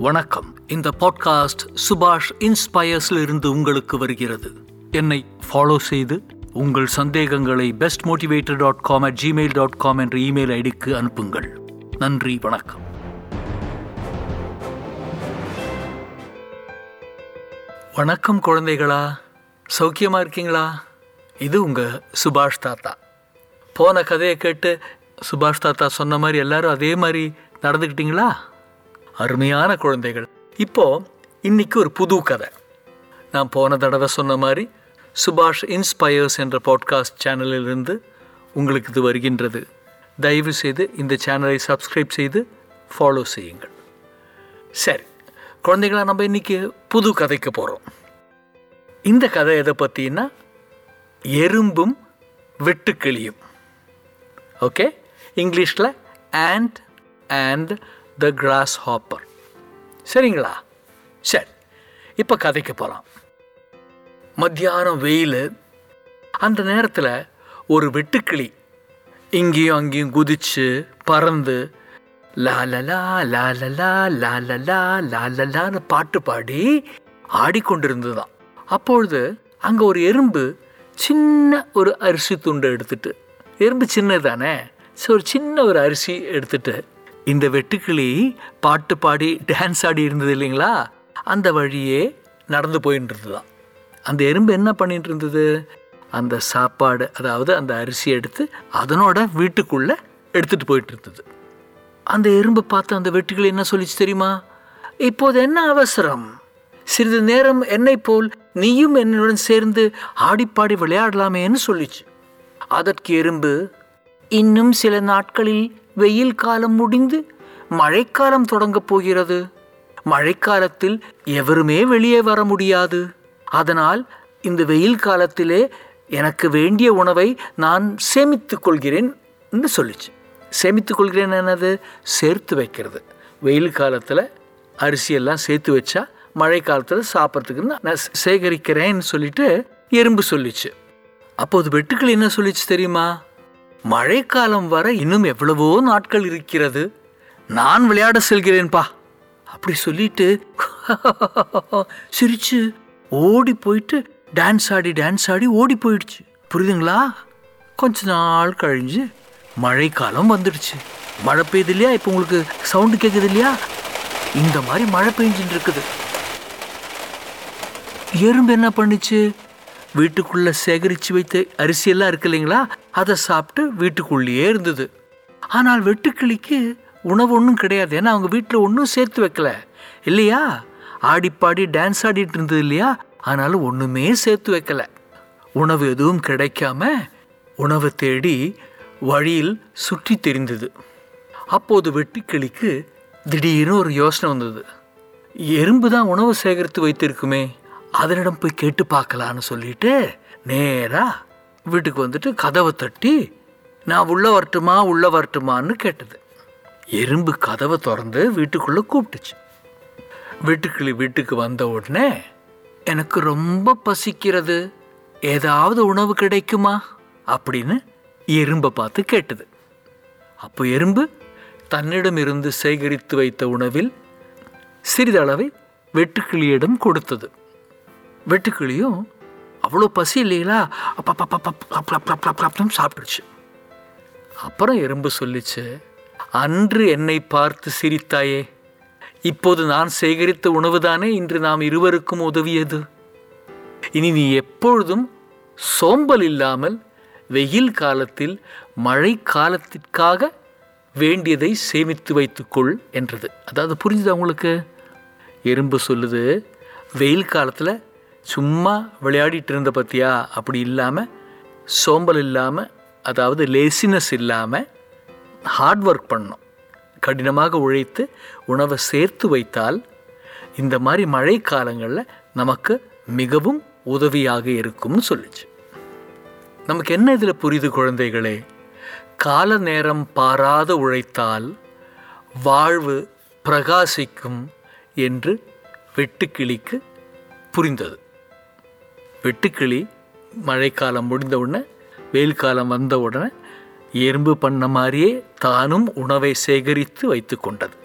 வணக்கம். இந்த பாட்காஸ்ட் சுபாஷ் இன்ஸ்பயர்ஸ்ல இருந்து உங்களுக்கு வருகிறது. என்னை ஃபாலோ செய்து உங்கள் சந்தேகங்களை best motivator dot com at Gmail dot com என்ற இமெயில் ஐடிக்கு அனுப்புங்கள். நன்றி வணக்கம். வணக்கம் குழந்தைகளா. சௌக்கியமா இருக்கீங்களா? இது உங்க சுபாஷ் தாத்தா. போன கதையை கேட்டு சுபாஷ் தாத்தா சொன்ன மாதிரி எல்லாரும் அதே மாதிரி நடந்துக்கிட்டீங்களா? அருமையான குழந்தைகள். இப்போ இன்னைக்கு ஒரு புது கதை. நான் போன தடவை சொன்ன மாதிரி சுபாஷ் இன்ஸ்பயர்ஸ் என்ற பாட்காஸ்ட் சேனலிலிருந்து உங்களுக்கு இது வருகின்றது. தயவு செய்து இந்த சேனலை சப்ஸ்கிரைப் செய்து ஃபாலோ செய்யுங்கள். சரி குழந்தைகளா நம்ம இன்னைக்கு புது கதைக்கு போகிறோம் இந்த கதை எதை பற்றினா எறும்பும் வெட்டுக்கிளியும். ஓகே? இங்கிலீஷில் and and the grasshopper சரிங்களா சரி இப்போ கதைக்கு போகலாம் மத்தியானம் வெயில் அந்த நேரத்தில் ஒரு வெட்டுக்கிளி இங்கேயும் அங்கேயும் குதிச்சு பறந்து லாலலா லாலலா லாலலா லாலலான்னு பாட்டு பாடி ஆடிக்கொண்டிருந்ததுதான் அப்பொழுது அங்கே ஒரு எறும்பு சின்ன ஒரு அரிசி துண்டை எடுத்துட்டு எறும்பு சின்னது தானே ஸோ ஒரு சின்ன ஒரு அரிசி எடுத்துட்டு இந்த வெட்டுக்கிளி பாட்டு பாடி டான்ஸ் ஆடி இருந்தது இல்லைங்களா? அந்த வழியே நடந்து போயின்னு இருந்ததுதான் அந்த எறும்பு என்ன பண்ணிட்டு இருந்தது அந்த சாப்பாடு அதாவது அந்த அரிசி எடுத்து அதனோட வீட்டுக்குள்ளே எடுத்துகிட்டு போயிட்டு இருந்தது அந்த எறும்பை பார்த்து அந்த வெட்டுக்கிளி என்ன சொல்லிச்சு தெரியுமா? இப்போது என்ன அவசரம்? சிறிது நேரம் என்னை போல் நீயும் என்னுடன் சேர்ந்து ஆடிப்பாடி விளையாடலாமேன்னு சொல்லிச்சு. அதற்கு எறும்பு இன்னும் சில நாட்களில் வெயில் காலம் முடிந்து மழைக்காலம் தொடங்கப் போகிறது. மழைக்காலத்தில் எவருமே வெளியே வர முடியாது. அதனால் இந்த வெயில் காலத்திலே எனக்கு வேண்டிய உணவை நான் சேமித்து கொள்கிறேன் என்று சொல்லிச்சு. சேமித்து கொள்கிறேன் என்னது? சேர்த்து வைக்கிறது. வெயில் காலத்தில் அரிசியெல்லாம் சேர்த்து வச்சா மழை காலத்தில் சாப்பிட்றதுக்கு நான் சேகரிக்கிறேன்னு சொல்லிட்டு எறும்பு சொல்லிச்சு. அப்போது வெட்டுக்கள் என்ன சொல்லிச்சு தெரியுமா? மழைக்காலம் வர இன்னும் எவ்வளவோ நாட்கள் இருக்கிறது. நான் விளையாட செல்கிறேன்பா. அப்படி சொல்லிட்டு சிரிச்சு ஓடி போயிட்டு டான்ஸ் ஆடி டான்ஸ் ஆடி ஓடி போயிடுச்சு. புரியுதுங்களா? கொஞ்ச நாள் கழிஞ்சு மழைக்காலம் வந்துடுச்சு. மழை பெய்யுது இல்லையா இப்போ உங்களுக்கு சவுண்டு கேட்குது இல்லையா இந்த மாதிரி மழை பெஞ்சுட்டு இருக்குது எறும்பு என்ன பண்ணுச்சு? வீட்டுக்குள்ள சேகரித்து வைத்த அரிசியெல்லாம் இருக்கு இல்லைங்களா? அதை சாப்பிட்டு வீட்டுக்குள்ளேயே இருந்தது. ஆனால் வெட்டுக்கிளிக்கு உணவு ஒன்றும் கிடையாது. ஏன்னா அவங்க வீட்டில் ஒன்றும் சேர்த்து வைக்கல. இல்லையா? ஆடிப்பாடி டான்ஸ் ஆடிட்டு இருந்தது இல்லையா? ஆனாலும் ஒன்றுமே சேர்த்து வைக்கல. உணவு எதுவும் கிடைக்காம உணவை தேடி வழியில் சுற்றி தெரிந்தது. அப்போது வெட்டுக்கிளிக்கு திடீர்னு ஒரு யோசனை வந்தது. எறும்பு தான் உணவு சேகரித்து வைத்திருக்குமே. அதனிடம் போய் கேட்டு பார்க்கலான்னு சொல்லிட்டு நேராக வீட்டுக்கு வந்துட்டு கதவை தட்டி நான் உள்ள வரட்டுமா உள்ள வரட்டுமான்னு கேட்டது. எறும்பு கதவை திறந்து வீட்டுக்குள்ள கூப்பிட்டுச்சு. வீட்டுக்கிளி வீட்டுக்கு வந்த உடனே எனக்கு ரொம்ப பசிக்கிறது. ஏதாவது உணவு கிடைக்குமா? அப்படின்னு எறும்பை பார்த்து கேட்டது. அப்போ எறும்பு தன்னிடம் இருந்து சேகரித்து வைத்த உணவில் சிறிதளவை வெட்டுக்கிளியிடம் கொடுத்தது. வெட்டுக்கிளியும் அவ்வளோ பசி இல்லைங்களா? அப்பப்பப்பப்பன்னு சாப்பிட்டுருச்சு. அப்புறம் எறும்பு சொல்லிச்சு அன்று என்னை பார்த்து சிரித்தாயே இப்போது நான் சேகரித்த உணவுதானே இன்று நாம் இருவருக்கும் உதவியது. இனி நீ எப்பொழுதும் சோம்பல் இல்லாமல் வெயில் காலத்தில் மழை வேண்டியதை சேமித்து வைத்துக்கொள் என்றது. அதாவது புரிஞ்சுது அவங்களுக்கு எறும்பு சொல்லுது வெயில் காலத்தில் சும்மா விளையாடிட்டு இருந்த பத்தியா? அப்படி இல்லாமல் சோம்பல் இல்லாமல் அதாவது லேசினஸ் இல்லாமல் ஹார்ட் ஒர்க் பண்ணணும் கடினமாக உழைத்து உணவை சேர்த்து வைத்தால் இந்த மாதிரி மழை காலங்களில் நமக்கு மிகவும் உதவியாக இருக்கும்னு சொல்லிச்சு. நமக்கு என்ன இதில் புரியுது குழந்தைகளே? கால நேரம் பாராத உழைத்தால் வாழ்வு பிரகாசிக்கும் என்று வெட்டுக்கிளிக்கு புரிந்தது. வெட்டுக்கிளி மழைக்காலம் முடிந்த உடனே வெயில் காலம் வந்த உடனே எறும்பு பண்ண மாதிரியே தானும் உணவை சேகரித்து வைத்து கொண்டது.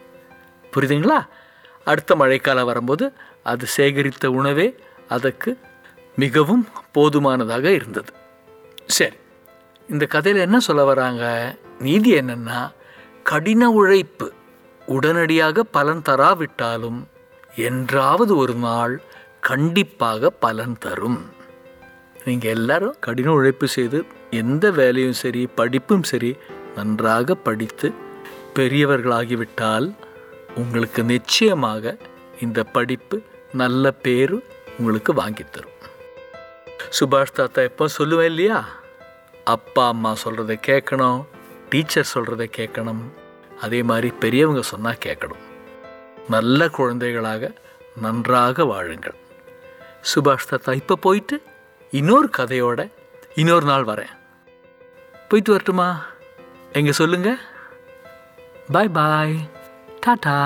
புரியுதுங்களா? அடுத்த மழைக்காலம் வரும்போது அது சேகரித்த உணவே அதற்கு மிகவும் போதுமானதாக இருந்தது. சரி இந்த கதையில் என்ன சொல்ல வராங்க? நீதி என்னென்னா கடின உழைப்பு உடனடியாக பலன் தராவிட்டாலும் என்றாவது ஒரு நாள் கண்டிப்பாக பலன் தரும். நீங்கள் எல்லாரும் கடின உழைப்பு செய்து எந்த வேலையும் சரி படிப்பும் சரி நன்றாக படித்து பெரியவர்களாகிவிட்டால் உங்களுக்கு நிச்சயமாக இந்த படிப்பு நல்ல பேரு உங்களுக்கு வாங்கித்தரும் சுபாஷ் தாத்தா எப்போ சொல்லுவேன் இல்லையா? அப்பா அம்மா சொல்கிறத கேட்கணும் டீச்சர் சொல்கிறத கேட்கணும். அதே மாதிரி பெரியவங்க சொன்னால் கேட்கணும். நல்ல குழந்தைகளாக நன்றாக வாழுங்கள். சுபாஷ் தாத்தா இப்போ போயிட்டு இன்னொரு கதையோட இன்னொரு நாள் வரேன். போயிட்டு வரட்டுமா? எங்கே சொல்லுங்கள் பாய் பாய் டாடா.